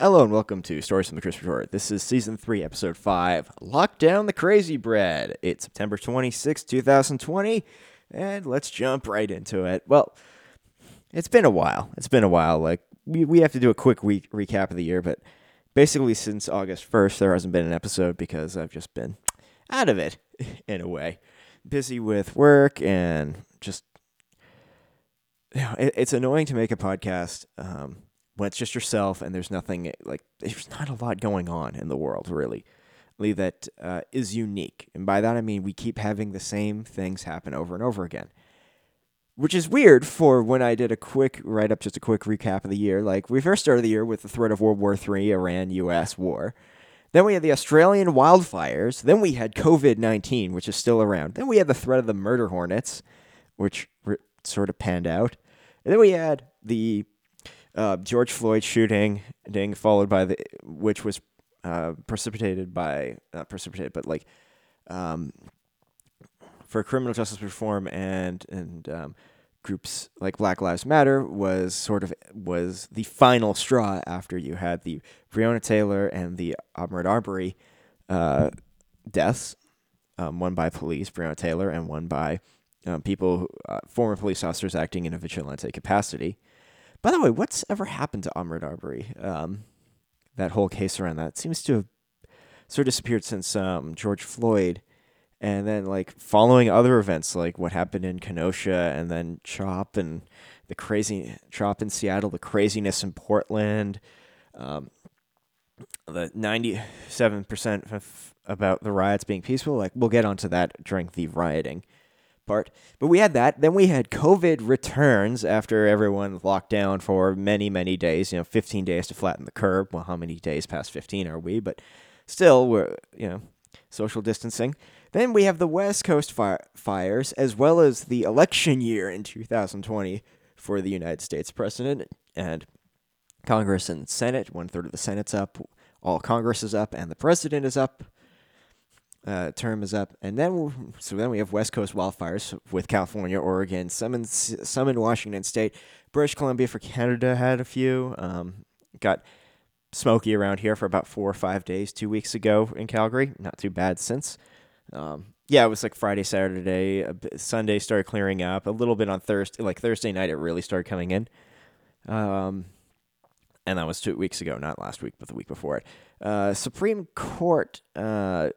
Hello and welcome to Stories from the Chris Report. This is season three, episode five. Lock down the crazy bread. It's September 26, 2020, and let's jump right into it. Well, it's been a while. It's been a while. Like we, we have to do a quick week recap of the year, but basically since August 1st, there hasn't been an episode because I've just been out of it in a way. Busy with work and just you know, it, it's annoying to make a podcast um, when it's just yourself and there's nothing like there's not a lot going on in the world really that uh, is unique. And by that i mean we keep having the same things happen over and over again which is weird for when i did a quick write up just a quick recap of the year. Like we first started the year with the threat of world war iii iran us war. Then we had the australian wildfires. Then we had covid-19 which is still around. Then we had the threat of the murder hornets which re- sort of panned out. And then we had the uh, George Floyd shooting, ding, followed by the which was uh, precipitated by not precipitated, but like um, for criminal justice reform and and um, groups like Black Lives Matter was sort of was the final straw after you had the Breonna Taylor and the Ahmaud Arbery uh, deaths, um, one by police, Breonna Taylor, and one by um, people, uh, former police officers acting in a vigilante capacity. By the way, what's ever happened to Ahmaud Arbery? Um, that whole case around that seems to have sort of disappeared since um, George Floyd, and then like following other events like what happened in Kenosha, and then Chop and the crazy Chop in Seattle, the craziness in Portland, um, the ninety-seven percent about the riots being peaceful. Like we'll get onto that during the rioting part. But we had that. Then we had COVID returns after everyone locked down for many, many days. You know, 15 days to flatten the curve. Well, how many days past 15 are we? But still, we're, you know, social distancing. Then we have the West Coast fi- fires, as well as the election year in 2020 for the United States president and Congress and Senate. One third of the Senate's up, all Congress is up, and the president is up uh, term is up, and then so then we have West Coast wildfires with California, Oregon, some in some in Washington State, British Columbia for Canada had a few. Um, got smoky around here for about four or five days, two weeks ago in Calgary. Not too bad since. Um, yeah, it was like Friday, Saturday, Sunday started clearing up a little bit on Thursday. Like Thursday night, it really started coming in. Um, and that was two weeks ago, not last week, but the week before it. Uh, Supreme Court uh,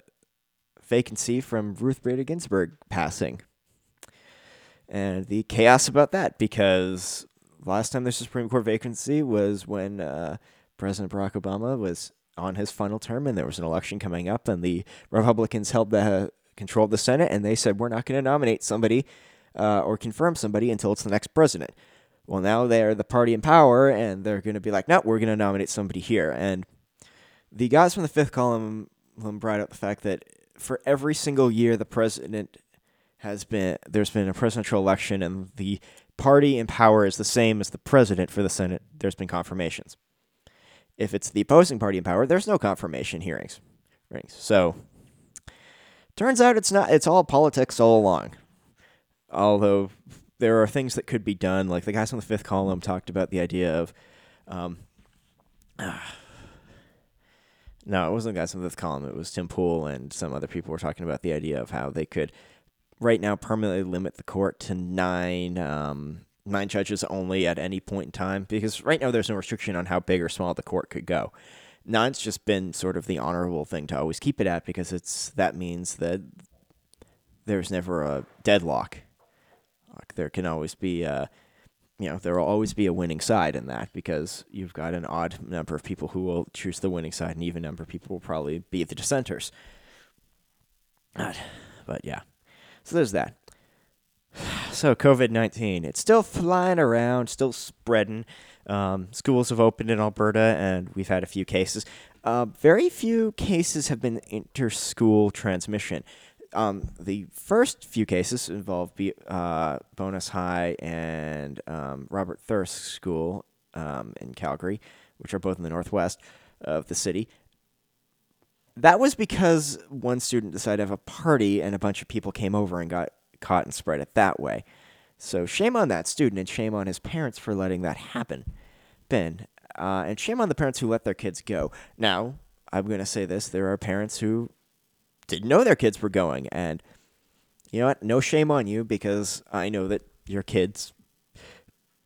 vacancy from Ruth Bader Ginsburg passing. And the chaos about that, because last time there's a Supreme Court vacancy was when uh, President Barack Obama was on his final term and there was an election coming up, and the Republicans held the control of the Senate, and they said, We're not going to nominate somebody uh, or confirm somebody until it's the next president. Well, now they're the party in power, and they're going to be like, No, we're going to nominate somebody here. And the guys from the fifth column brought up the fact that for every single year the president has been there's been a presidential election and the party in power is the same as the president for the Senate, there's been confirmations. If it's the opposing party in power, there's no confirmation hearings. So turns out it's not it's all politics all along. Although there are things that could be done, like the guys on the fifth column talked about the idea of um, no, it wasn't guys in the column. It was Tim Pool and some other people were talking about the idea of how they could, right now, permanently limit the court to nine um, nine judges only at any point in time. Because right now, there's no restriction on how big or small the court could go. Nine's just been sort of the honorable thing to always keep it at because it's that means that there's never a deadlock. Like there can always be a you know, there will always be a winning side in that because you've got an odd number of people who will choose the winning side, and even number of people will probably be the dissenters. But, but yeah, so there's that. So COVID nineteen, it's still flying around, still spreading. Um, schools have opened in Alberta, and we've had a few cases. Uh, very few cases have been inter-school transmission. Um, the first few cases involved uh, Bowness High and um, Robert Thirsk School um, in Calgary, which are both in the northwest of the city. That was because one student decided to have a party and a bunch of people came over and got caught and spread it that way. So shame on that student and shame on his parents for letting that happen. Ben, uh, and shame on the parents who let their kids go. Now, I'm going to say this: there are parents who didn't know their kids were going, and you know what? No shame on you because I know that your kids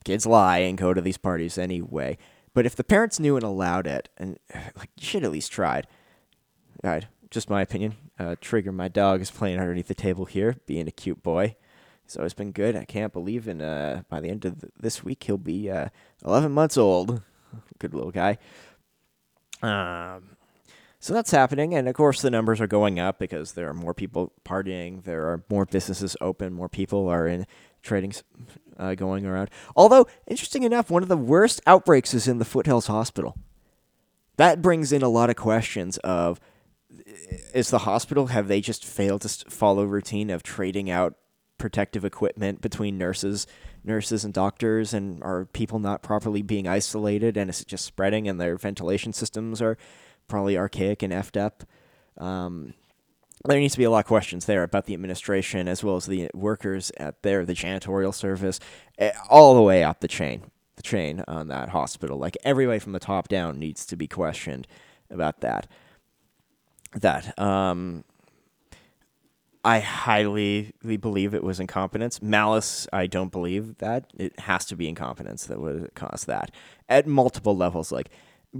kids lie and go to these parties anyway. But if the parents knew and allowed it, and like you should at least tried. All right, just my opinion. Uh, Trigger, my dog, is playing underneath the table here, being a cute boy. He's always been good. I can't believe in uh, by the end of th- this week he'll be uh, 11 months old. Good little guy. Um, so that's happening, and of course the numbers are going up because there are more people partying. There are more businesses open. More people are in trading uh, going around. Although, interesting enough, one of the worst outbreaks is in the Foothills Hospital. That brings in a lot of questions of is the hospital have they just failed to follow routine of trading out protective equipment between nurses nurses and doctors and are people not properly being isolated and is it just spreading and their ventilation systems are probably archaic and effed up um, there needs to be a lot of questions there about the administration as well as the workers at there, the janitorial service, eh, all the way up the chain, the chain on that hospital. Like everybody from the top down needs to be questioned about that. That um, I highly believe it was incompetence. Malice, I don't believe that. It has to be incompetence that would cause that at multiple levels. Like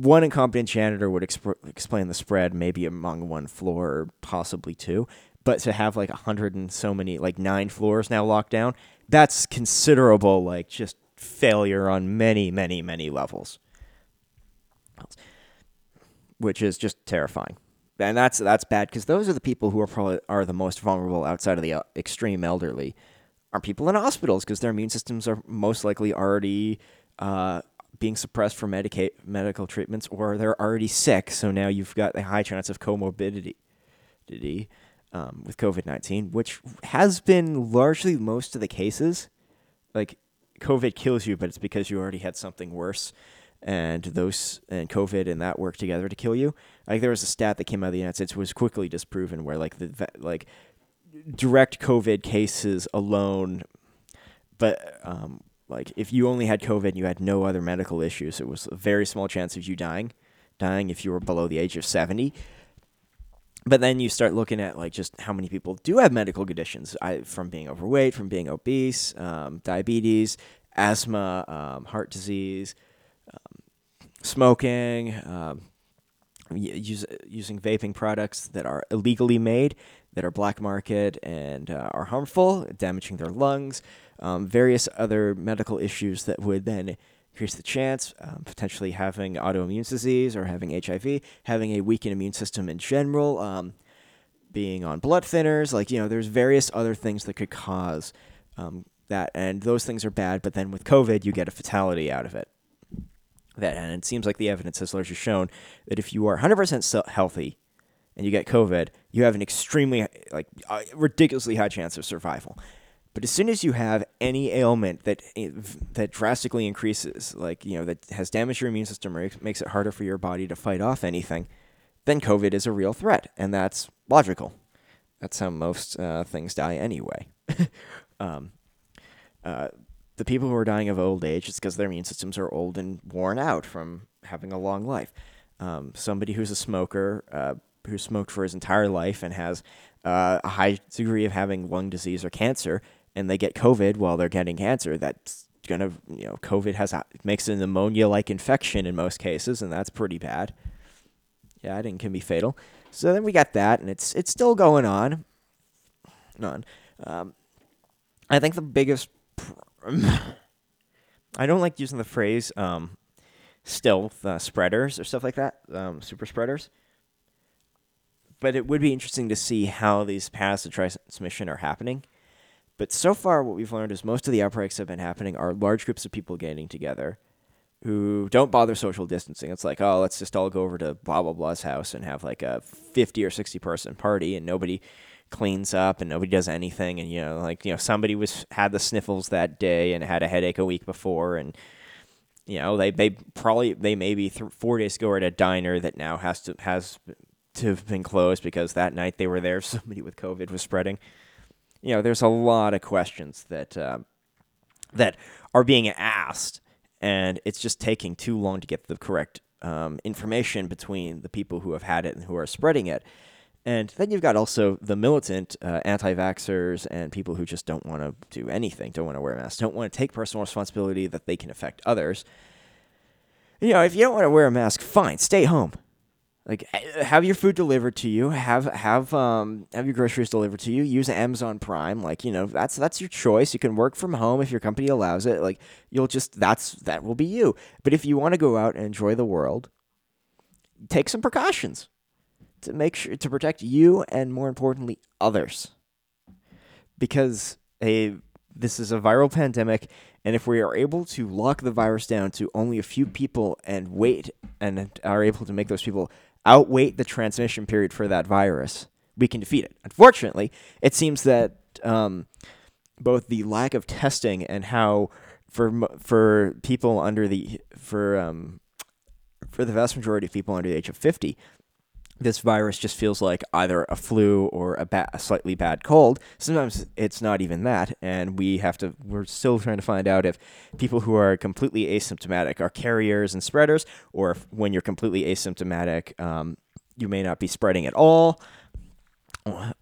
one incompetent janitor would exp- explain the spread maybe among one floor or possibly two. But to have like a hundred and so many like nine floors now locked down that's considerable like just failure on many many many levels. Which is just terrifying. And that's that's bad because those are the people who are probably are the most vulnerable outside of the uh, extreme elderly. Are people in hospitals because their immune systems are most likely already uh, being suppressed for medica- medical treatments or they're already sick. So now you've got a high chance of comorbidity um, with COVID 19, which has been largely most of the cases. Like COVID kills you, but it's because you already had something worse. And those and COVID and that work together to kill you. Like there was a stat that came out of the United States was quickly disproven, where like the like direct COVID cases alone, but um, like if you only had COVID and you had no other medical issues, it was a very small chance of you dying, dying if you were below the age of 70. But then you start looking at like just how many people do have medical conditions I, from being overweight, from being obese, um, diabetes, asthma, um, heart disease, um, smoking, um, use, using vaping products that are illegally made, that are black market and uh, are harmful, damaging their lungs um, various other medical issues that would then increase the chance, um, potentially having autoimmune disease or having HIV, having a weakened immune system in general, um, being on blood thinners. Like, you know, there's various other things that could cause um, that. And those things are bad, but then with COVID, you get a fatality out of it. That, and it seems like the evidence has largely shown that if you are 100% healthy and you get COVID, you have an extremely, like, uh, ridiculously high chance of survival. But as soon as you have any ailment that eh, that drastically increases, like you know, that has damaged your immune system or makes it harder for your body to fight off anything, then COVID is a real threat, and that's logical. That's how most uh, things die anyway. um, uh, the people who are dying of old age, it's because their immune systems are old and worn out from having a long life. Um, somebody who's a smoker, uh, who smoked for his entire life and has uh, a high degree of having lung disease or cancer, and they get COVID while they're getting cancer, that's gonna you know COVID has a, makes an pneumonia like infection in most cases, and that's pretty bad. Yeah, it can be fatal. So then we got that, and it's it's still going on. None. um, I think the biggest. I don't like using the phrase um, uh, spreaders or stuff like that, um, super spreaders. But it would be interesting to see how these paths of transmission are happening but so far, what we've learned is most of the outbreaks that have been happening are large groups of people getting together who don't bother social distancing. It's like, oh, let's just all go over to blah, blah, blah's house and have like a 50 or 60 person party and nobody cleans up and nobody does anything. And, you know, like, you know, somebody was had the sniffles that day and had a headache a week before and, you know, they, they probably, they maybe th- four days ago were at a diner that now has to, has to have been closed because that night they were there. Somebody with COVID was spreading you know, there's a lot of questions that uh, that are being asked, and it's just taking too long to get the correct um, information between the people who have had it and who are spreading it. And then you've got also the militant uh, anti vaxxers and people who just don't want to do anything, don't want to wear masks, don't want to take personal responsibility that they can affect others. You know, if you don't want to wear a mask, fine, stay home. Like, have your food delivered to you, have have um have your groceries delivered to you. Use Amazon Prime, like you know that's that's your choice. You can work from home if your company allows it. Like you'll just that's that will be you. But if you want to go out and enjoy the world, take some precautions to make sure to protect you and more importantly others because a this is a viral pandemic and if we are able to lock the virus down to only a few people and wait and are able to make those people outweight the transmission period for that virus we can defeat it. Unfortunately it seems that um, both the lack of testing and how for for people under the for um, for the vast majority of people under the age of 50 this virus just feels like either a flu or a, ba- a, slightly bad cold. Sometimes it's not even that, and we have to. We're still trying to find out if people who are completely asymptomatic are carriers and spreaders, or if when you're completely asymptomatic, um, you may not be spreading at all,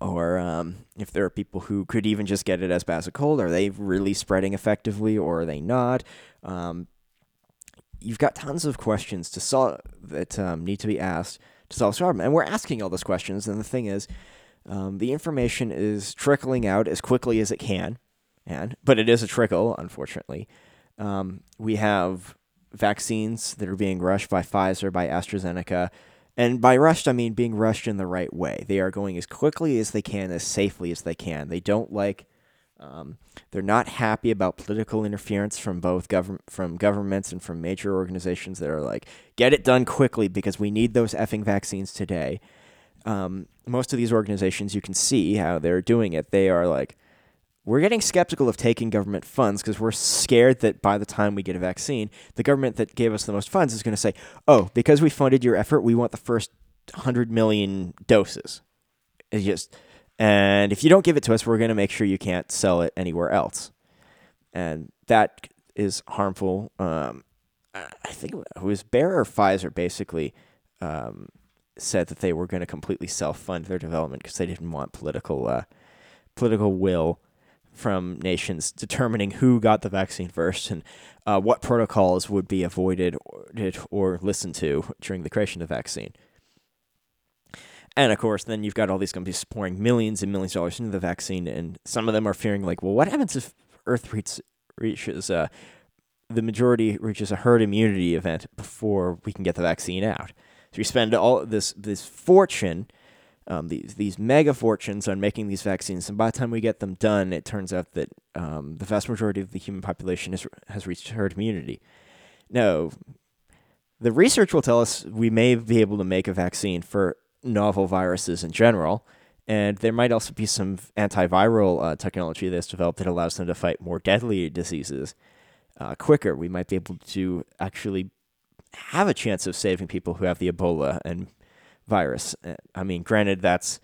or um, if there are people who could even just get it as bad as a cold. Are they really spreading effectively, or are they not? Um, you've got tons of questions to solve that um, need to be asked solve. And we're asking all those questions. And the thing is, um, the information is trickling out as quickly as it can, and but it is a trickle, unfortunately. Um, we have vaccines that are being rushed by Pfizer, by AstraZeneca, and by rushed I mean being rushed in the right way. They are going as quickly as they can, as safely as they can. They don't like um, they're not happy about political interference from both government from governments and from major organizations that are like, get it done quickly because we need those effing vaccines today. Um, most of these organizations, you can see how they're doing it. They are like, we're getting skeptical of taking government funds because we're scared that by the time we get a vaccine, the government that gave us the most funds is going to say, oh, because we funded your effort, we want the first 100 million doses. It's just and if you don't give it to us, we're going to make sure you can't sell it anywhere else. And that is harmful. Um, I think it was Bayer or Pfizer basically um, said that they were going to completely self fund their development because they didn't want political uh, political will from nations determining who got the vaccine first and uh, what protocols would be avoided or, or listened to during the creation of the vaccine. And of course, then you've got all these companies pouring millions and millions of dollars into the vaccine, and some of them are fearing like, well, what happens if Earth reach, reaches uh, the majority reaches a herd immunity event before we can get the vaccine out? So we spend all this this fortune, um, these these mega fortunes on making these vaccines, and by the time we get them done, it turns out that um, the vast majority of the human population has has reached herd immunity. No, the research will tell us we may be able to make a vaccine for novel viruses in general. And there might also be some antiviral uh, technology that's developed that allows them to fight more deadly diseases uh, quicker. We might be able to actually have a chance of saving people who have the Ebola and virus. Uh, I mean, granted, that's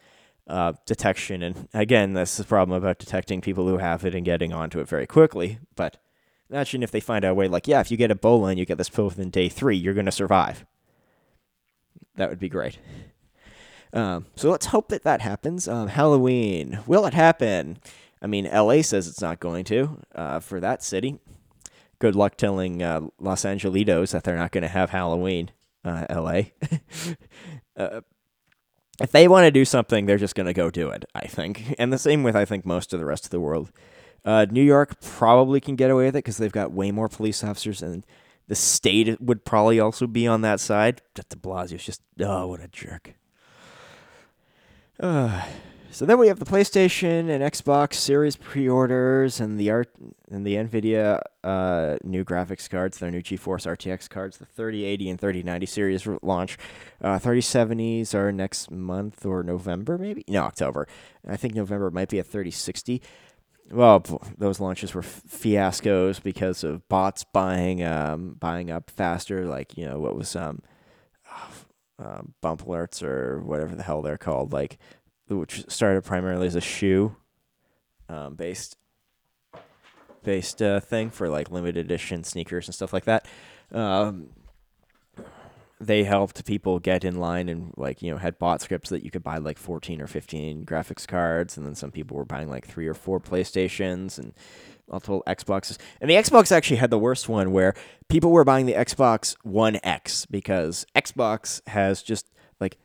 uh, detection, and again, that's the problem about detecting people who have it and getting onto it very quickly. But imagine if they find out a way, like, yeah, if you get Ebola and you get this pill within day three, you're going to survive. That would be great. Um, so let's hope that that happens. Um, Halloween, will it happen? I mean, LA says it's not going to uh, for that city. Good luck telling uh, Los Angelitos that they're not going to have Halloween, uh, LA. Uh, if they want to do something, they're just going to go do it, I think. And the same with, I think, most of the rest of the world. Uh, New York probably can get away with it because they've got way more police officers, and the state would probably also be on that side. But de Blasio's just, oh, what a jerk. Uh, so then we have the PlayStation and Xbox Series pre-orders and the art and the Nvidia uh, new graphics cards, their new GeForce RTX cards, the 3080 and 3090 series launch. Uh, 3070s are next month or November, maybe no October. I think November might be a 3060. Well, those launches were fiascos because of bots buying um, buying up faster. Like you know what was um uh, bump alerts or whatever the hell they're called, like which started primarily as a shoe um, based based uh, thing for like limited edition sneakers and stuff like that. Um, they helped people get in line and like you know had bot scripts that you could buy like 14 or 15 graphics cards and then some people were buying like three or four playstations and multiple xboxes and the xbox actually had the worst one where people were buying the xbox one x because xbox has just like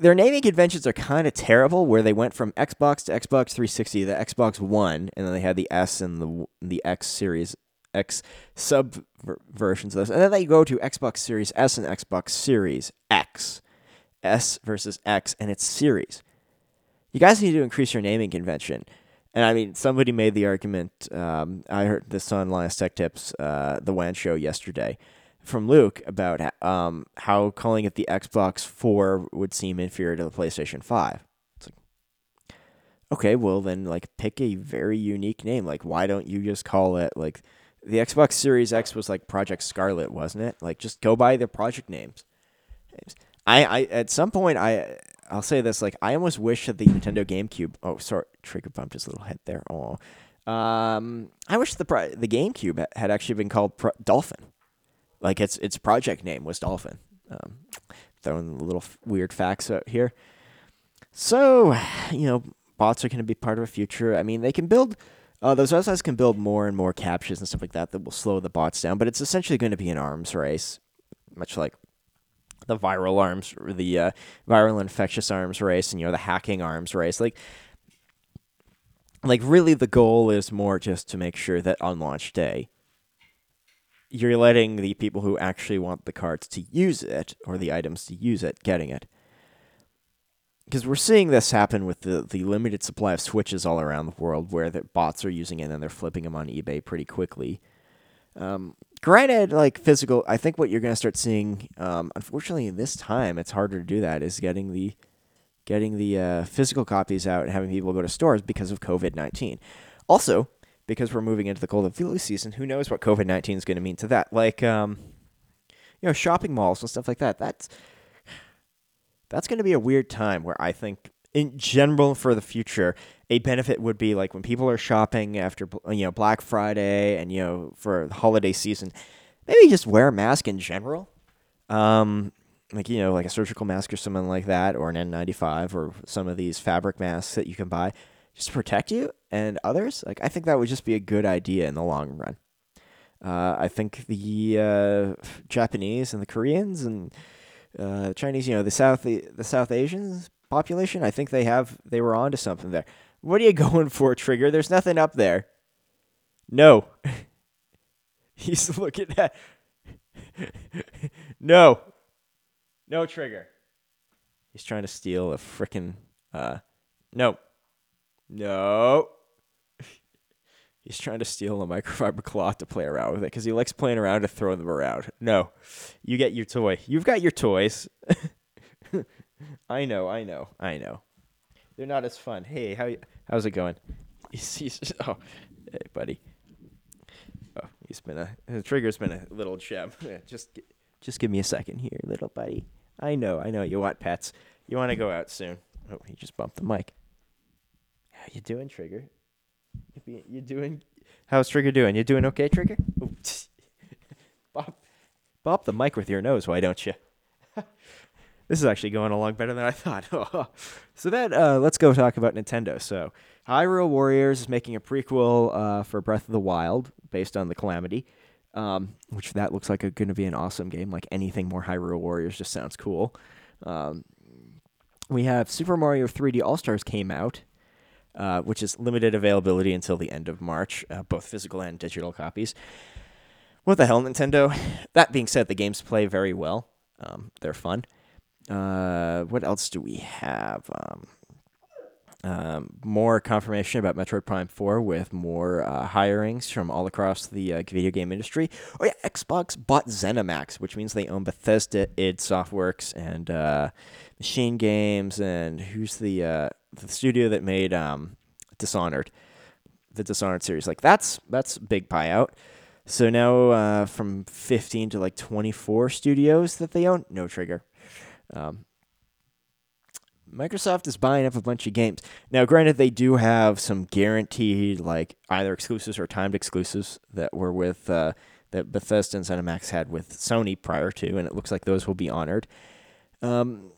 their naming conventions are kind of terrible where they went from xbox to xbox 360 the xbox one and then they had the s and the the x series X sub versions of this. And then they go to Xbox Series S and Xbox Series X. S versus X, and it's series. You guys need to increase your naming convention. And I mean, somebody made the argument. Um, I heard this on Linus Tech Tips, uh, the WAN show yesterday, from Luke about um, how calling it the Xbox Four would seem inferior to the PlayStation Five. It's like, okay, well then, like, pick a very unique name. Like, why don't you just call it like the Xbox Series X was like Project Scarlett, wasn't it? Like just go by the project names. I, I at some point I I'll say this like I almost wish that the Nintendo GameCube. Oh, sorry, trigger bumped his little head there. Oh, um, I wish the the GameCube had actually been called Pro- Dolphin. Like its its project name was Dolphin. Um, throwing little weird facts out here. So, you know, bots are going to be part of a future. I mean, they can build uh, those websites can build more and more captchas and stuff like that that will slow the bots down, but it's essentially going to be an arms race, much like the viral arms, the uh, viral infectious arms race, and you know the hacking arms race. Like, like really, the goal is more just to make sure that on launch day, you're letting the people who actually want the cards to use it or the items to use it getting it because we're seeing this happen with the, the limited supply of switches all around the world where the bots are using it and they're flipping them on eBay pretty quickly. Um, granted, like physical, I think what you're going to start seeing, um, unfortunately, this time it's harder to do that. Is getting the getting the uh, physical copies out and having people go to stores because of COVID nineteen. Also, because we're moving into the cold and flu season, who knows what COVID nineteen is going to mean to that? Like, um, you know, shopping malls and stuff like that. That's that's going to be a weird time where I think in general for the future a benefit would be like when people are shopping after you know Black Friday and you know for the holiday season maybe just wear a mask in general um like you know like a surgical mask or something like that or an N95 or some of these fabric masks that you can buy just to protect you and others like I think that would just be a good idea in the long run uh, I think the uh, Japanese and the Koreans and uh, Chinese, you know, the South the South Asian population. I think they have they were onto something there. What are you going for, Trigger? There's nothing up there. No. He's looking at. no. No trigger. He's trying to steal a freaking. Uh, no. No. He's trying to steal a microfiber cloth to play around with it because he likes playing around and throwing them around. No, you get your toy. You've got your toys. I know, I know, I know. They're not as fun. Hey, how how's it going? He's, he's oh, hey, buddy. Oh, he's been a the trigger's been a little gem. just just give me a second here, little buddy. I know, I know. You want pets? You want to go out soon? Oh, he just bumped the mic. How you doing, Trigger? You doing? How's Trigger doing? You doing okay, Trigger? Bob, bop the mic with your nose, why don't you? this is actually going along better than I thought. so then, uh, let's go talk about Nintendo. So, Hyrule Warriors is making a prequel uh, for Breath of the Wild based on the Calamity, um, which that looks like going to be an awesome game. Like anything more Hyrule Warriors just sounds cool. Um, we have Super Mario 3D All Stars came out uh, which is limited availability until the end of March, uh, both physical and digital copies. What the hell, Nintendo? That being said, the games play very well. Um, they're fun. Uh, what else do we have? Um, um, more confirmation about Metroid Prime 4 with more uh, hirings from all across the uh, video game industry. Oh, yeah, Xbox bought ZeniMax, which means they own Bethesda, id Softworks, and uh, Machine Games. And who's the uh, the studio that made um, Dishonored, the Dishonored series. Like that's that's big buyout. So now uh, from 15 to like 24 studios that they own, no trigger. Um, Microsoft is buying up a bunch of games. Now, granted, they do have some guaranteed, like either exclusives or timed exclusives that were with uh, that Bethesda and ZeniMax had with Sony prior to, and it looks like those will be honored. Um,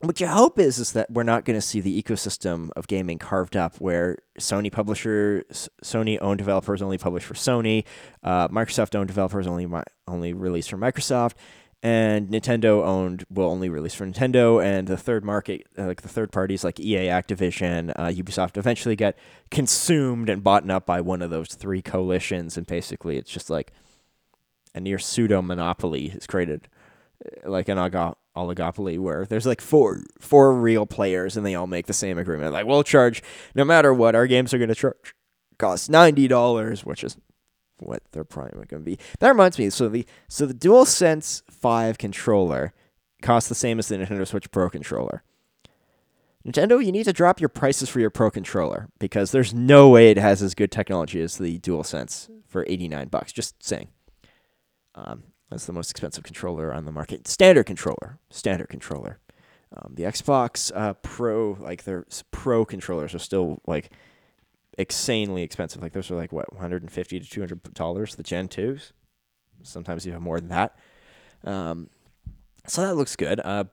what you hope is is that we're not going to see the ecosystem of gaming carved up, where Sony publishers, Sony owned developers only publish for Sony, uh, Microsoft owned developers only only release for Microsoft, and Nintendo owned will only release for Nintendo, and the third market, uh, like the third parties like EA, Activision, uh, Ubisoft, eventually get consumed and bought up by one of those three coalitions, and basically it's just like a near pseudo monopoly is created, uh, like an oligopoly where there's like four four real players and they all make the same agreement. Like we'll charge no matter what, our games are going to charge cost ninety dollars, which is what they're probably going to be. That reminds me. So the so the DualSense Five controller costs the same as the Nintendo Switch Pro controller. Nintendo, you need to drop your prices for your Pro controller because there's no way it has as good technology as the DualSense for 89 bucks. Just saying. Um, that's the most expensive controller on the market. Standard controller. Standard controller. Um, the Xbox uh, Pro, like their Pro controllers, are still like insanely expensive. Like those are like what 150 to 200 dollars. The Gen twos, sometimes even more than that. Um, so that looks good. Uh,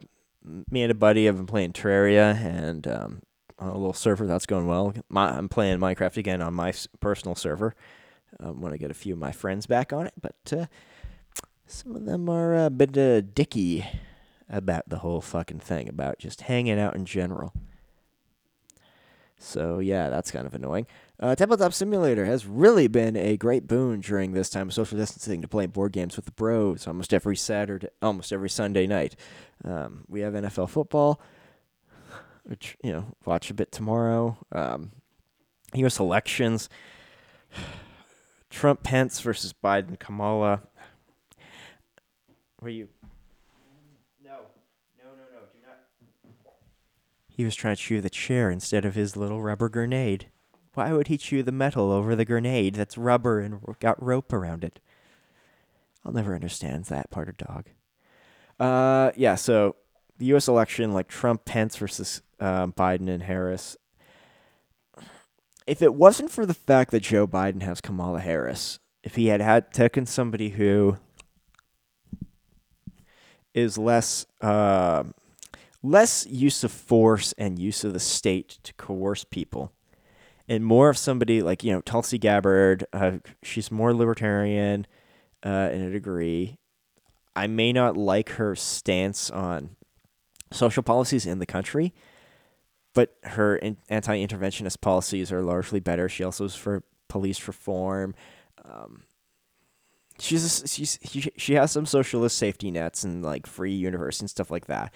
me and a buddy have been playing Terraria and um, on a little server that's going well. My, I'm playing Minecraft again on my personal server. I want to get a few of my friends back on it, but uh, some of them are a bit uh, dicky about the whole fucking thing, about just hanging out in general. So yeah, that's kind of annoying. Uh, Tabletop Simulator has really been a great boon during this time of social distancing to play board games with the bros almost every Saturday, almost every Sunday night. Um, we have NFL football, which you know watch a bit tomorrow. Um, U.S. elections, Trump Pence versus Biden Kamala. Were you? No, no, no, no. Do not. He was trying to chew the chair instead of his little rubber grenade. Why would he chew the metal over the grenade that's rubber and got rope around it? I'll never understand that part of dog. Uh, yeah. So the U.S. election, like Trump, Pence versus uh, Biden and Harris. If it wasn't for the fact that Joe Biden has Kamala Harris, if he had had taken somebody who is less uh, less use of force and use of the state to coerce people, and more of somebody like you know Tulsi Gabbard. Uh, she's more libertarian uh, in a degree. I may not like her stance on social policies in the country, but her in- anti-interventionist policies are largely better. She also is for police reform. Um, she's a, she's she, she has some socialist safety nets and like free university and stuff like that,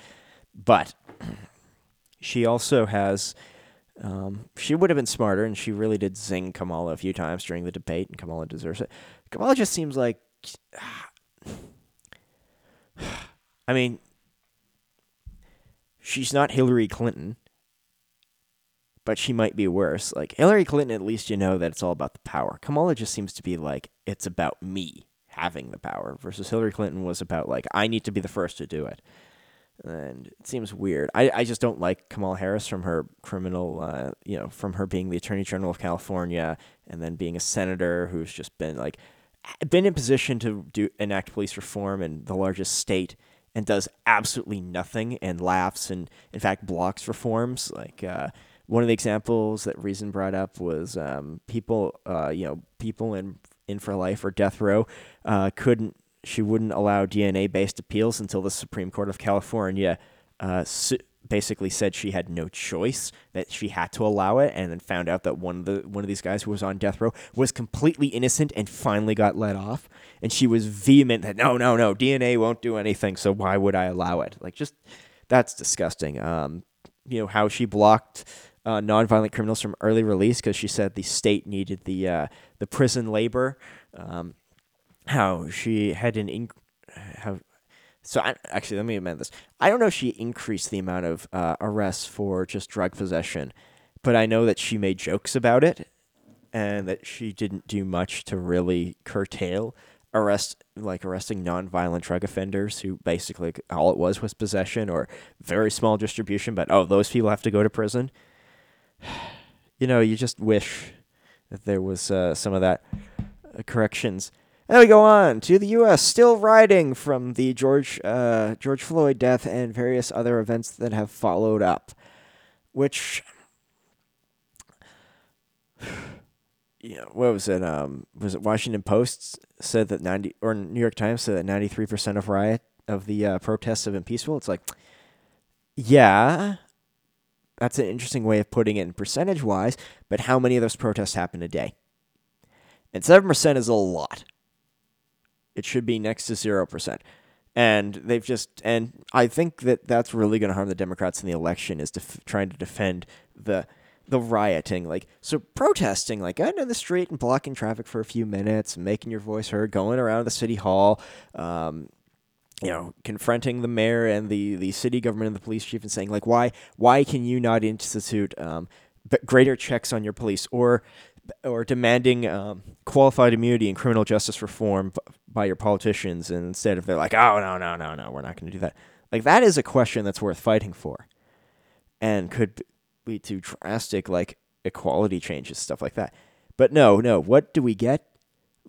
but she also has. Um, she would have been smarter, and she really did zing Kamala a few times during the debate, and Kamala deserves it. Kamala just seems like, I mean, she's not Hillary Clinton, but she might be worse. Like Hillary Clinton, at least you know that it's all about the power. Kamala just seems to be like it's about me having the power versus Hillary Clinton was about like I need to be the first to do it. And it seems weird. I, I just don't like Kamala Harris from her criminal, uh, you know, from her being the Attorney General of California and then being a senator who's just been like, been in position to do enact police reform in the largest state and does absolutely nothing and laughs and in fact blocks reforms. Like uh, one of the examples that Reason brought up was um, people, uh, you know, people in in for life or death row uh, couldn't she wouldn't allow DNA based appeals until the Supreme Court of California uh, su- basically said she had no choice that she had to allow it and then found out that one of the one of these guys who was on death row was completely innocent and finally got let off. And she was vehement that no no no DNA won't do anything so why would I allow it? Like just that's disgusting. Um you know how she blocked uh, nonviolent criminals from early release because she said the state needed the uh, the prison labor. Um, how she had an inc- how so I, actually let me amend this. I don't know if she increased the amount of uh, arrests for just drug possession, but I know that she made jokes about it and that she didn't do much to really curtail arrest like arresting non-violent drug offenders who basically all it was was possession or very small distribution but oh those people have to go to prison you know you just wish that there was uh, some of that uh, corrections and we go on to the U.S. Still riding from the George uh, George Floyd death and various other events that have followed up, which you know, what was it? Um, was it Washington Post said that ninety or New York Times said that ninety three percent of riot of the uh, protests have been peaceful? It's like, yeah, that's an interesting way of putting it in percentage wise. But how many of those protests happen a day? And seven percent is a lot. It should be next to zero percent. And they've just and I think that that's really going to harm the Democrats in the election is def- trying to defend the the rioting, like so protesting, like going in the street and blocking traffic for a few minutes, making your voice heard, going around the city hall, um, you know, confronting the mayor and the, the city government and the police chief and saying like, why why can you not institute um, greater checks on your police or or demanding um, qualified immunity and criminal justice reform by your politicians and instead of they're like, oh no no no no, we're not going to do that. Like that is a question that's worth fighting for, and could lead to drastic like equality changes, stuff like that. But no, no. What do we get?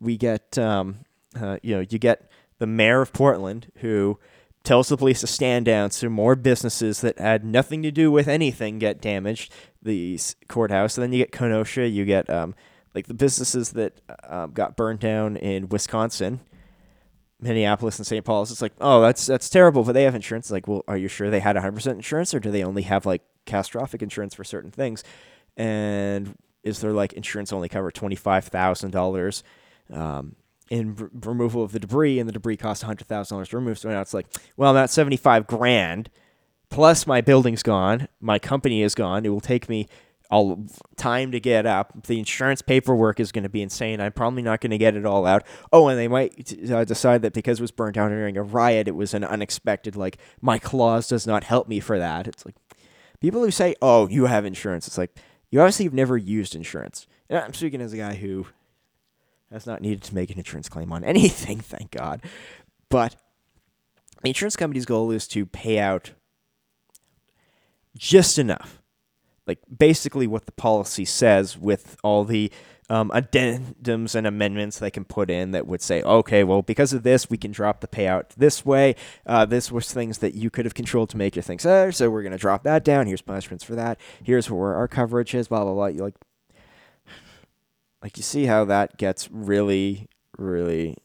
We get, um, uh, you know, you get the mayor of Portland who tells the police to stand down, so more businesses that had nothing to do with anything get damaged. The courthouse, and then you get Kenosha. You get um, like the businesses that um, got burned down in Wisconsin. Minneapolis and St. Paul. It's like, oh, that's that's terrible, but they have insurance. Like, well, are you sure they had 100% insurance, or do they only have like catastrophic insurance for certain things? And is there like insurance only cover twenty five thousand um, dollars in r- removal of the debris, and the debris costs hundred thousand dollars to remove? So now it's like, well, that's seventy five grand. Plus, my building's gone. My company is gone. It will take me all time to get up. The insurance paperwork is going to be insane. I'm probably not going to get it all out. Oh, and they might uh, decide that because it was burned down during a riot, it was an unexpected, like, my clause does not help me for that. It's like, people who say, "Oh, you have insurance," it's like you obviously have never used insurance. And I'm speaking as a guy who has not needed to make an insurance claim on anything, thank God. But the insurance company's goal is to pay out just enough like basically what the policy says with all the um, addendums and amendments they can put in that would say, okay, well, because of this, we can drop the payout this way. Uh, this was things that you could have controlled to make your things better, so we're going to drop that down. Here's punishments for that. Here's where our coverage is, blah, blah, blah. You like, like you see how that gets really, really,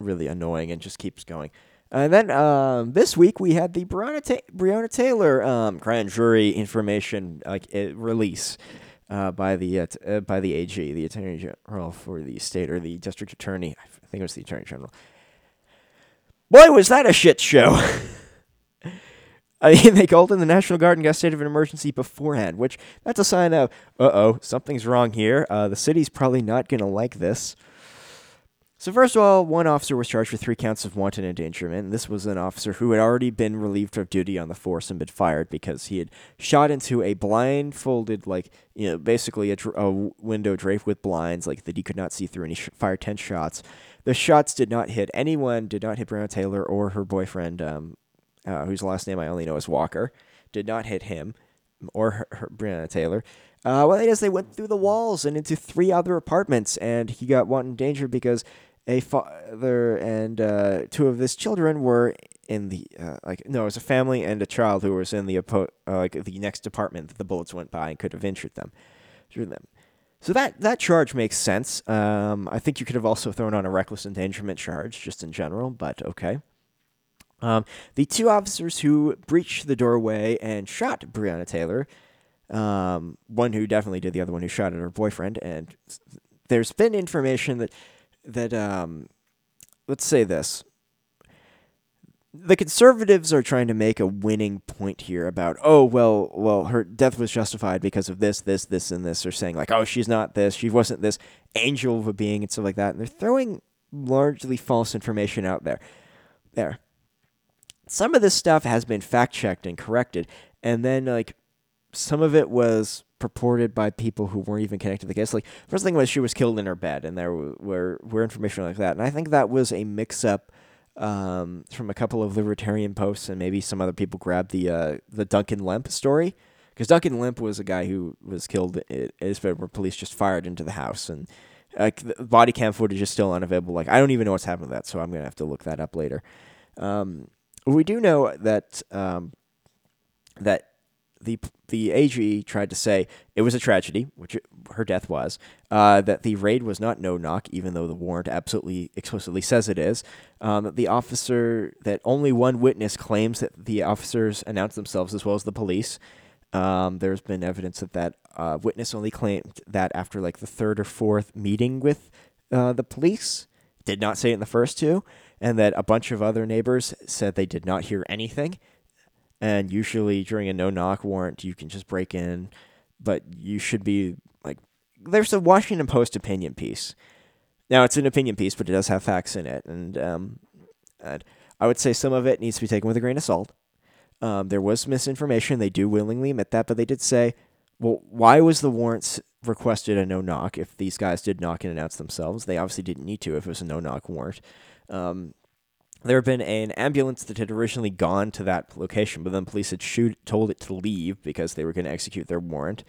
really annoying and just keeps going. And then um, this week we had the Breonna, Ta- Breonna Taylor um, grand jury information like uh, release uh, by the uh, t- uh, by the AG, the Attorney General for the state or the District Attorney. I think it was the Attorney General. Boy, was that a shit show! I mean, they called in the National Guard and got a state of an emergency beforehand, which that's a sign of, uh oh, something's wrong here. Uh, the city's probably not going to like this. So, first of all, one officer was charged with three counts of wanton endangerment. This was an officer who had already been relieved of duty on the force and been fired because he had shot into a blindfolded, like, you know, basically a, a window draped with blinds, like that he could not see through, and he sh- fired 10 shots. The shots did not hit anyone, did not hit Breonna Taylor or her boyfriend, um, uh, whose last name I only know is Walker, did not hit him or her, her Breonna Taylor. Uh, they did is they went through the walls and into three other apartments, and he got wanton danger because a father and uh, two of his children were in the uh, like no, it was a family and a child who was in the uh, like the next apartment that the bullets went by and could have injured them, injured them. So that that charge makes sense. Um, I think you could have also thrown on a reckless endangerment charge just in general, but okay. Um, the two officers who breached the doorway and shot Breonna Taylor, um, one who definitely did, the other one who shot at her boyfriend, and there's been information that that um, let's say this. The conservatives are trying to make a winning point here about oh well well her death was justified because of this this this and this. They're saying like oh she's not this. She wasn't this angel of a being and stuff like that. And they're throwing largely false information out there. There some of this stuff has been fact checked and corrected and then like some of it was purported by people who weren't even connected to the case. Like first thing was she was killed in her bed, and there were were information like that. And I think that was a mix up um, from a couple of libertarian posts, and maybe some other people grabbed the uh, the Duncan Lemp story because Duncan Lemp was a guy who was killed as where police just fired into the house and. Like the body cam footage is still unavailable. Like I don't even know what's happened with that, so I'm gonna have to look that up later. Um, we do know that um, that the the AG tried to say it was a tragedy, which it, her death was. Uh, that the raid was not no knock, even though the warrant absolutely explicitly says it is. Um, the officer that only one witness claims that the officers announced themselves as well as the police. Um, there's been evidence that that uh, witness only claimed that after like the third or fourth meeting with uh, the police. Did not say it in the first two, and that a bunch of other neighbors said they did not hear anything and usually during a no knock warrant, you can just break in, but you should be like, there's a Washington Post opinion piece. Now it's an opinion piece, but it does have facts in it, and, um, I would say some of it needs to be taken with a grain of salt. Um, there was misinformation; they do willingly admit that, but they did say, "Well, why was the warrants requested a no knock if these guys did knock and announce themselves? They obviously didn't need to if it was a no knock warrant." Um, there had been an ambulance that had originally gone to that location, but then police had shoot, told it to leave because they were going to execute their warrant.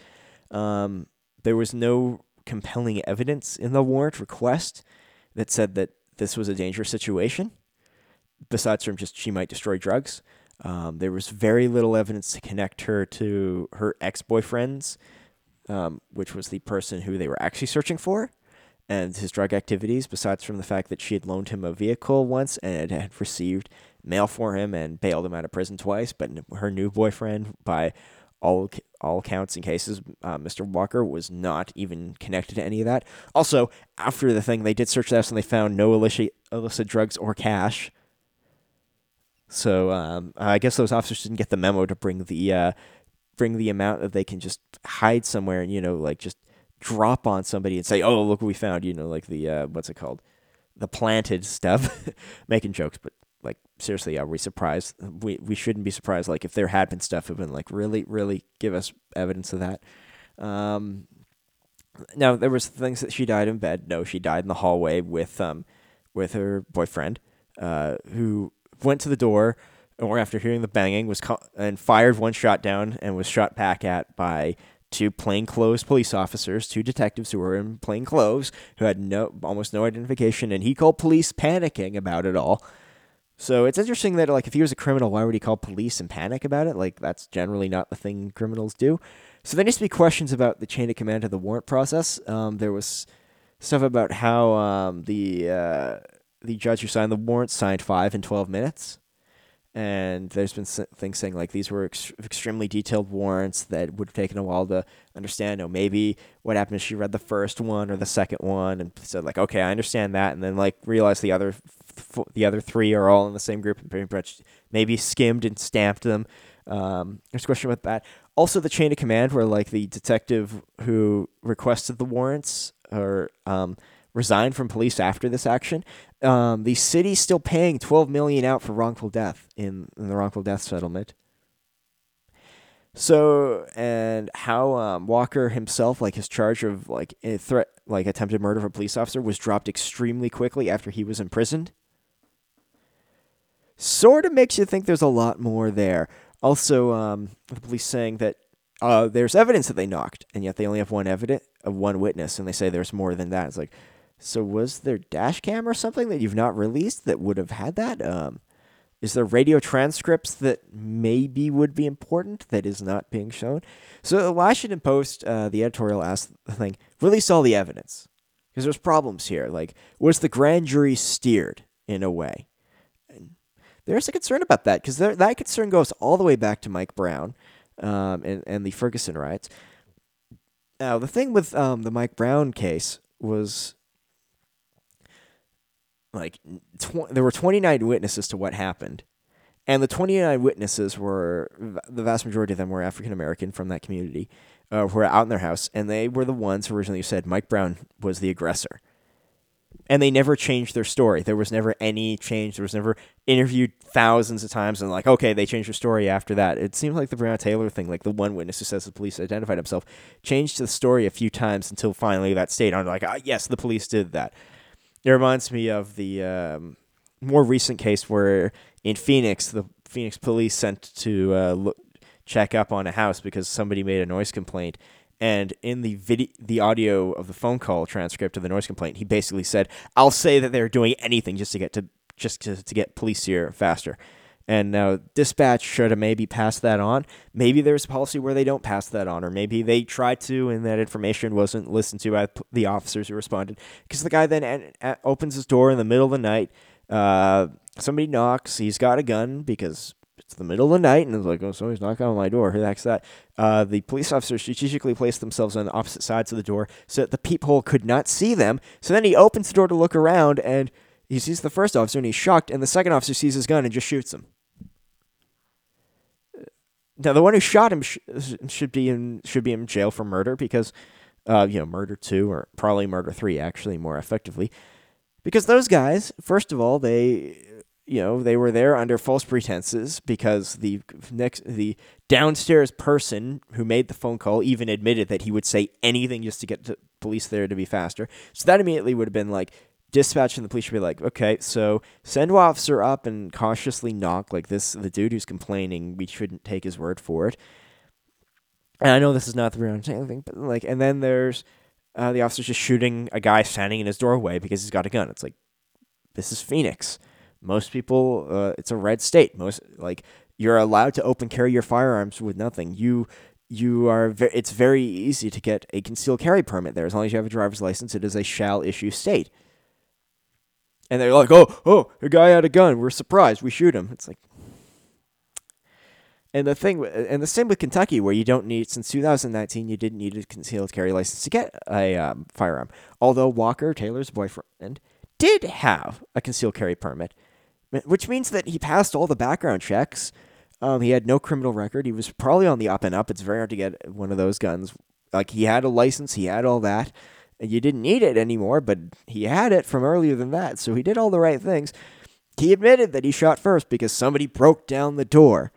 Um, there was no compelling evidence in the warrant request that said that this was a dangerous situation, besides from just she might destroy drugs. Um, there was very little evidence to connect her to her ex boyfriends, um, which was the person who they were actually searching for and his drug activities, besides from the fact that she had loaned him a vehicle once and had received mail for him and bailed him out of prison twice. But her new boyfriend, by all all counts and cases, uh, Mr. Walker was not even connected to any of that. Also, after the thing, they did search the house and they found no illicit illicit drugs or cash. So um, I guess those officers didn't get the memo to bring the uh, bring the amount that they can just hide somewhere and you know like just drop on somebody and say, "Oh, look what we found," you know, like the uh, what's it called, the planted stuff, making jokes, but like seriously, are we surprised? We we shouldn't be surprised. Like if there had been stuff, have been like really, really give us evidence of that. Um, now there was things that she died in bed. No, she died in the hallway with um with her boyfriend, uh, who went to the door or after hearing the banging was ca- and fired one shot down and was shot back at by two plainclothes police officers, two detectives who were in plain clothes, who had no almost no identification, and he called police panicking about it all. So it's interesting that like if he was a criminal, why would he call police and panic about it? Like that's generally not the thing criminals do. So there needs to be questions about the chain of command of the warrant process. Um, there was stuff about how um, the uh, the judge who signed the warrant signed five in twelve minutes and there's been things saying like these were ex- extremely detailed warrants that would have taken a while to understand. Oh, maybe what happened is she read the first one or the second one and said like, okay, I understand that, and then like realized the other f- the other three are all in the same group and pretty much maybe skimmed and stamped them. Um, there's a question about that. Also, the chain of command where like the detective who requested the warrants or um, resigned from police after this action. Um, the city's still paying 12 million out for wrongful death in, in the wrongful death settlement. So and how um, Walker himself, like his charge of like threat, like attempted murder of a police officer, was dropped extremely quickly after he was imprisoned. Sort of makes you think there's a lot more there. Also, um, the police saying that uh, there's evidence that they knocked, and yet they only have one evidence, uh, one witness, and they say there's more than that. It's like, so was there dash cam or something that you've not released that would have had that? Um, is there radio transcripts that maybe would be important that is not being shown? So the Washington Post, uh, the editorial asked the thing, release all the evidence. Because there's problems here. Like, was the grand jury steered in a way? And there's a concern about that because that concern goes all the way back to Mike Brown um, and, and the Ferguson riots. Now, the thing with um, the Mike Brown case was like tw- there were 29 witnesses to what happened and the 29 witnesses were the vast majority of them were african american from that community uh, who were out in their house and they were the ones who originally said mike brown was the aggressor and they never changed their story. There was never any change. There was never interviewed thousands of times and like, okay, they changed their story after that. It seems like the Breonna Taylor thing, like the one witness who says the police identified himself, changed the story a few times until finally that stayed on. Like, ah, yes, the police did that. It reminds me of the um, more recent case where in Phoenix, the Phoenix police sent to uh, look, check up on a house because somebody made a noise complaint and in the video, the audio of the phone call transcript of the noise complaint, he basically said, "I'll say that they're doing anything just to get to just to, to get police here faster." And now dispatch should have maybe passed that on. Maybe there's a policy where they don't pass that on, or maybe they tried to, and that information wasn't listened to by the officers who responded. Because the guy then opens his door in the middle of the night. Uh, somebody knocks. He's got a gun because it's the middle of the night, and it's like, oh, somebody's knocking on my door. Who the heck's that? Uh, the police officers strategically placed themselves on the opposite sides of the door so that the peephole could not see them. So then he opens the door to look around, and he sees the first officer, and he's shocked, and the second officer sees his gun and just shoots him. Now, the one who shot him sh- should be in should be in jail for murder because, uh, you know, murder two or probably murder three, actually more effectively, because those guys, first of all, they you know they were there under false pretenses because the next the downstairs person who made the phone call even admitted that he would say anything just to get the police there to be faster. So that immediately would have been like dispatch and the police should be like okay so send an officer up and cautiously knock like this the dude who's complaining we shouldn't take his word for it and i know this is not the real thing but like and then there's uh, the officer's just shooting a guy standing in his doorway because he's got a gun it's like this is phoenix most people, uh, it's a red state. Most like you're allowed to open carry your firearms with nothing. You you are ve- it's very easy to get a concealed carry permit there as long as you have a driver's license. It is a shall issue state. And they're like, oh, oh, a guy had a gun. We're surprised. We shoot him. It's like, and the thing, and the same with Kentucky, where you don't need since 2019, you didn't need a concealed carry license to get a um, firearm. Although Walker Taylor's boyfriend did have a concealed carry permit, which means that he passed all the background checks. Um, he had no criminal record. He was probably on the up and up. It's very hard to get one of those guns. Like he had a license, he had all that. You didn't need it anymore, but he had it from earlier than that, so he did all the right things. He admitted that he shot first because somebody broke down the door.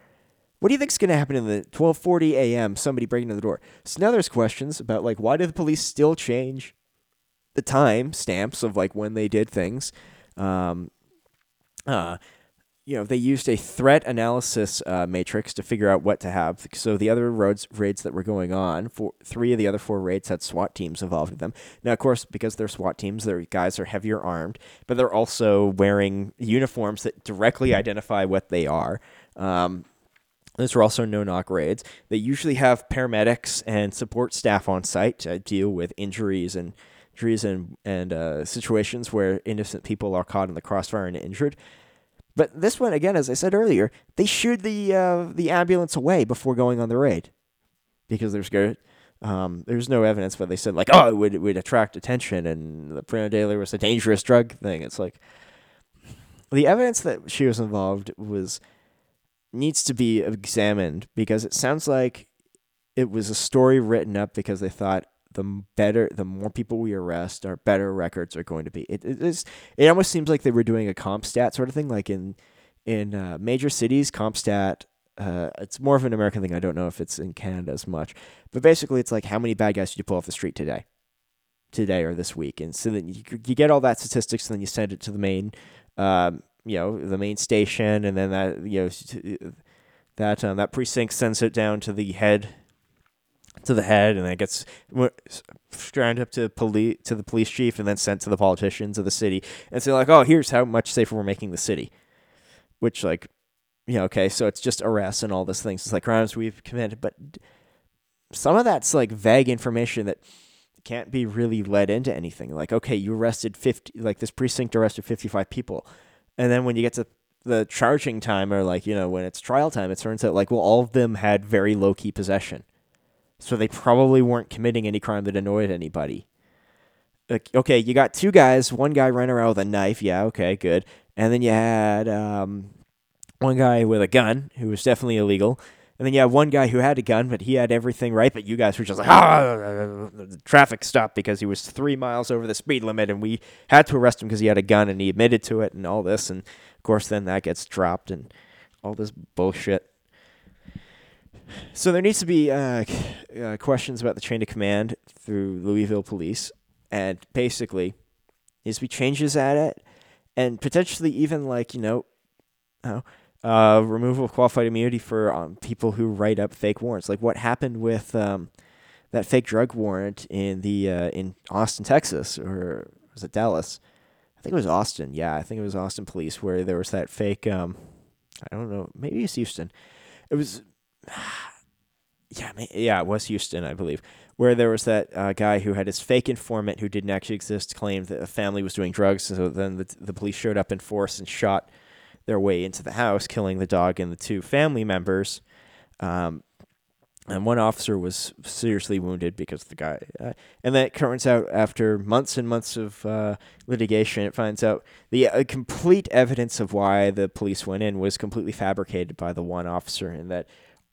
What do you think is going to happen in the 12:40 a.m. Somebody breaking in the door. So now there's questions about like why did the police still change the time stamps of like when they did things? Um, uh, you know, they used a threat analysis uh, matrix to figure out what to have. So the other roads raids that were going on, for three of the other four raids had SWAT teams involved in them. Now, of course, because they're SWAT teams, their guys are heavier armed, but they're also wearing uniforms that directly identify what they are. Um, those are also no knock raids. They usually have paramedics and support staff on site to deal with injuries and injuries and and uh, situations where innocent people are caught in the crossfire and injured. But this one, again, as I said earlier, they shooed the uh, the ambulance away before going on the raid because they're scared. Um, there's no evidence, but they said like, oh, it would it would attract attention, and the Taylor was a dangerous drug thing. It's like the evidence that she was involved was needs to be examined because it sounds like it was a story written up because they thought the better, the more people we arrest, our better records are going to be. It, it is. It almost seems like they were doing a CompStat sort of thing, like in in uh, major cities. CompStat. Uh, it's more of an American thing. I don't know if it's in Canada as much, but basically, it's like how many bad guys did you pull off the street today, today or this week, and so then you, you get all that statistics, and then you send it to the main, um, you know, the main station, and then that you know that um, that precinct sends it down to the head to the head, and then it gets stranded up to police to the police chief, and then sent to the politicians of the city, and say like, "Oh, here's how much safer we're making the city," which like, you know, okay, so it's just arrests and all these things. It's like crimes we've committed, but some of that's like vague information that can't be really led into anything. Like, okay, you arrested fifty, like this precinct arrested fifty-five people, and then when you get to the charging time or like you know when it's trial time, it turns out like well all of them had very low key possession so they probably weren't committing any crime that annoyed anybody. Like, Okay, you got two guys. One guy ran around with a knife. Yeah, okay, good. And then you had um, one guy with a gun who was definitely illegal. And then you have one guy who had a gun, but he had everything right, but you guys were just like, ah, traffic stopped because he was three miles over the speed limit, and we had to arrest him because he had a gun and he admitted to it and all this. And of course, then that gets dropped and all this bullshit. So there needs to be uh, uh, questions about the chain of command through Louisville police, and basically, is we be changes at it, and potentially even like you know, uh, removal of qualified immunity for um, people who write up fake warrants. Like what happened with um, that fake drug warrant in the uh, in Austin, Texas, or was it Dallas? I think it was Austin. Yeah, I think it was Austin police where there was that fake. Um, I don't know. Maybe it's Houston. It was yeah, yeah, it was Houston, I believe, where there was that uh, guy who had his fake informant who didn't actually exist claimed that a family was doing drugs. So then the, the police showed up in force and shot their way into the house, killing the dog and the two family members. Um, and one officer was seriously wounded because the guy. Uh, and then it turns out, after months and months of uh, litigation, it finds out the uh, complete evidence of why the police went in was completely fabricated by the one officer, and that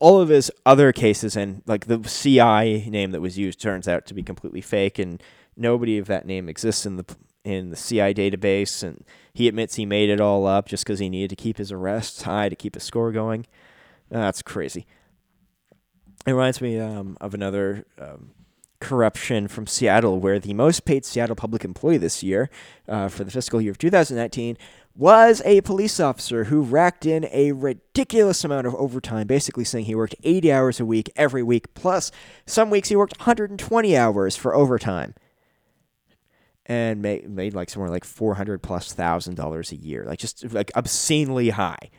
all of his other cases and like the CI name that was used turns out to be completely fake, and nobody of that name exists in the in the CI database. And he admits he made it all up just because he needed to keep his arrests high to keep his score going. That's crazy. It reminds me um, of another um, corruption from Seattle, where the most paid Seattle public employee this year uh, for the fiscal year of 2019 was a police officer who racked in a ridiculous amount of overtime, basically saying he worked 80 hours a week every week, plus some weeks he worked 120 hours for overtime. And made, made like somewhere like 400 plus thousand dollars a year, like just like obscenely high.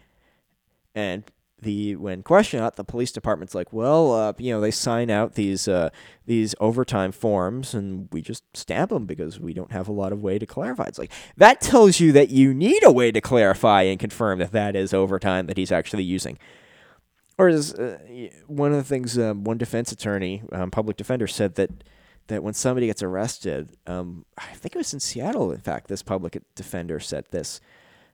And the when questioned out, the police department's like, well, uh, you know, they sign out these uh, these overtime forms, and we just stamp them because we don't have a lot of way to clarify. It's like that tells you that you need a way to clarify and confirm that that is overtime that he's actually using. Or is uh, one of the things um, one defense attorney, um, public defender, said that that when somebody gets arrested, um, I think it was in Seattle. In fact, this public defender said this,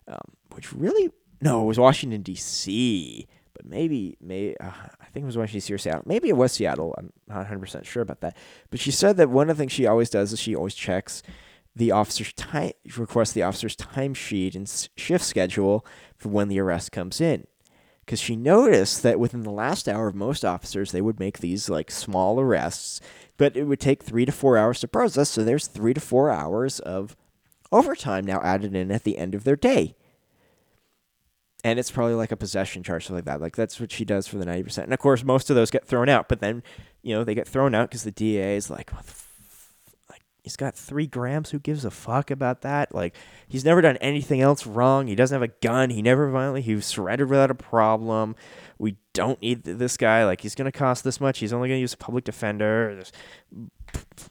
um, which really no, it was Washington D.C but maybe, maybe uh, I think it was when she's here Seattle. Maybe it was Seattle. I'm not 100 percent sure about that. But she said that one of the things she always does is she always checks the officer's time, requests the officer's timesheet and shift schedule for when the arrest comes in. Because she noticed that within the last hour of most officers, they would make these like small arrests, but it would take three to four hours to process. So there's three to four hours of overtime now added in at the end of their day and it's probably like a possession charge, something like that. Like that's what she does for the ninety percent. And of course, most of those get thrown out. But then, you know, they get thrown out because the DA is like, f-? like he's got three grams. Who gives a fuck about that? Like he's never done anything else wrong. He doesn't have a gun. He never violently. He surrendered without a problem. We don't need this guy. Like he's gonna cost this much. He's only gonna use a public defender. There's,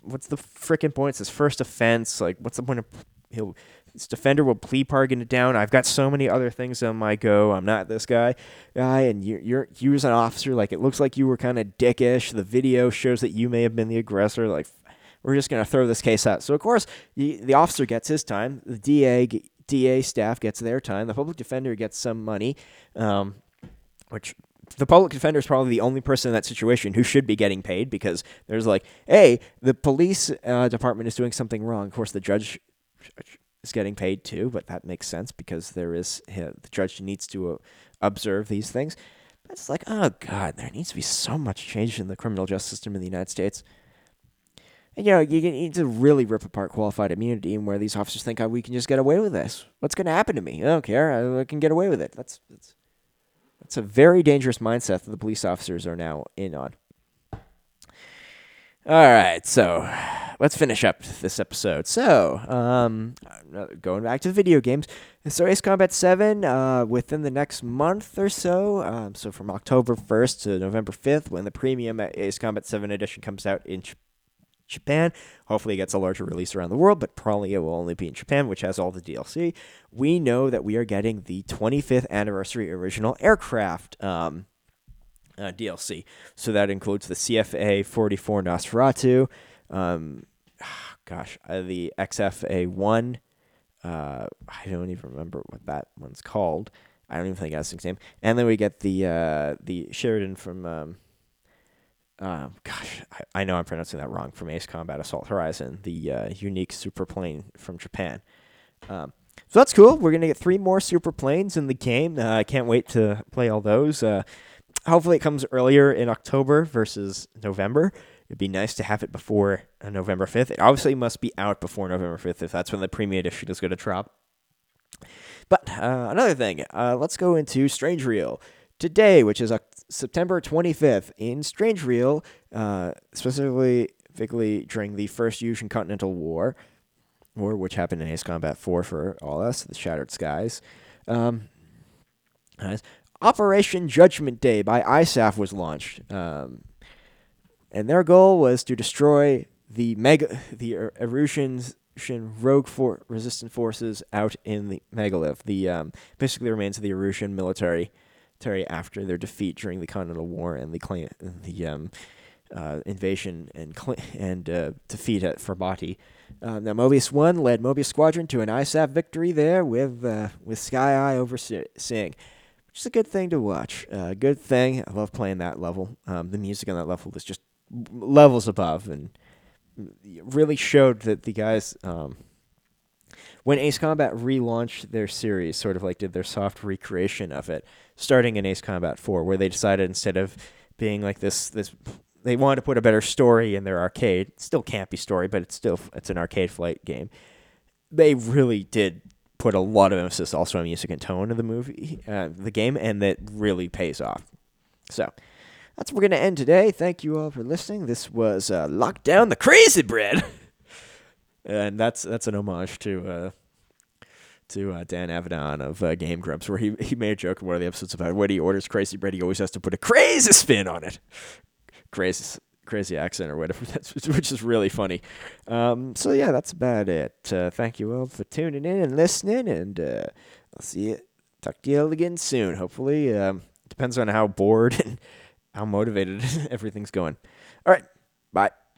what's the freaking point? It's his first offense. Like what's the point of he'll this defender will plea bargain it down. I've got so many other things on my go. I'm not this guy, guy, and you're you're you as an officer. Like it looks like you were kind of dickish. The video shows that you may have been the aggressor. Like we're just gonna throw this case out. So of course the, the officer gets his time. The DA DA staff gets their time. The public defender gets some money, um, which the public defender is probably the only person in that situation who should be getting paid because there's like, hey, the police uh, department is doing something wrong. Of course, the judge is getting paid too, but that makes sense because there is the judge needs to uh, observe these things. But it's like, oh god, there needs to be so much change in the criminal justice system in the United States. And you know, you need to really rip apart qualified immunity and where these officers think, oh, we can just get away with this. What's going to happen to me? I don't care. I, I can get away with it. That's that's that's a very dangerous mindset that the police officers are now in on. All right, so let's finish up this episode. So, um, going back to the video games. So, Ace Combat 7, uh, within the next month or so, um, so from October 1st to November 5th, when the premium Ace Combat 7 edition comes out in Japan. Hopefully, it gets a larger release around the world, but probably it will only be in Japan, which has all the DLC. We know that we are getting the 25th anniversary original aircraft um, uh, DLC. So that includes the CFA 44 Nosferatu, um, gosh, uh, the XFA 1. Uh, I don't even remember what that one's called. I don't even think that's his name. And then we get the uh, the Sheridan from. Um, um, gosh, I, I, know I'm pronouncing that wrong. From Ace Combat Assault Horizon, the uh, unique super plane from Japan. Um, so that's cool. We're gonna get three more super planes in the game. Uh, I can't wait to play all those. Hopefully, it comes earlier in October versus November. It'd be nice to have it before uh, November 5th. It obviously must be out before November 5th if that's when the premium edition is going to drop. But uh, another thing, uh, let's go into Strangereal. Today, which is September 25th, in Strangereal, uh, specifically during the First Usean Continental War, war which happened in Ace Combat 4 for all us, the Shattered Skies. Um, Operation Judgment Day by ISAF was launched. Um, and their goal was to destroy the mega the Erusian rogue for resistant forces out in the megalith. The um, basically remains of the Erusian military, after their defeat during the Continental War and the claim, the um, uh, invasion and cl- and uh, defeat at Farbanti. Uh, now Mobius One led Mobius Squadron to an ISAF victory there with uh, with Sky Eye overseeing. Is a good thing to watch. Uh, good thing. I love playing that level. Um, the music on that level is just levels above and really showed that the guys um, when Ace Combat relaunched their series, sort of like did their soft recreation of it, starting in Ace Combat 4, where they decided instead of being like this this they wanted to put a better story in their arcade. still can't be story, but it's still it's an arcade flight game. They really did put a lot of emphasis also on music and tone of the movie, uh, the game, and that really pays off. So that's where we're going to end today. Thank you all for listening. This was uh, Lockdown the Crazy Bread. and that's that's an homage to uh, to uh, Dan Avidan of uh, Game Grumps, where he, he made a joke in one of the episodes about when he orders crazy bread, he always has to put a crazy spin on it. Crazy crazy accent or whatever, that's, which is really funny. Um, so yeah, that's about it. Uh, thank you all for tuning in and listening, and uh, I'll see you. Talk to you all again soon. Hopefully, um, depends on how bored and how motivated everything's going. All right. Bye.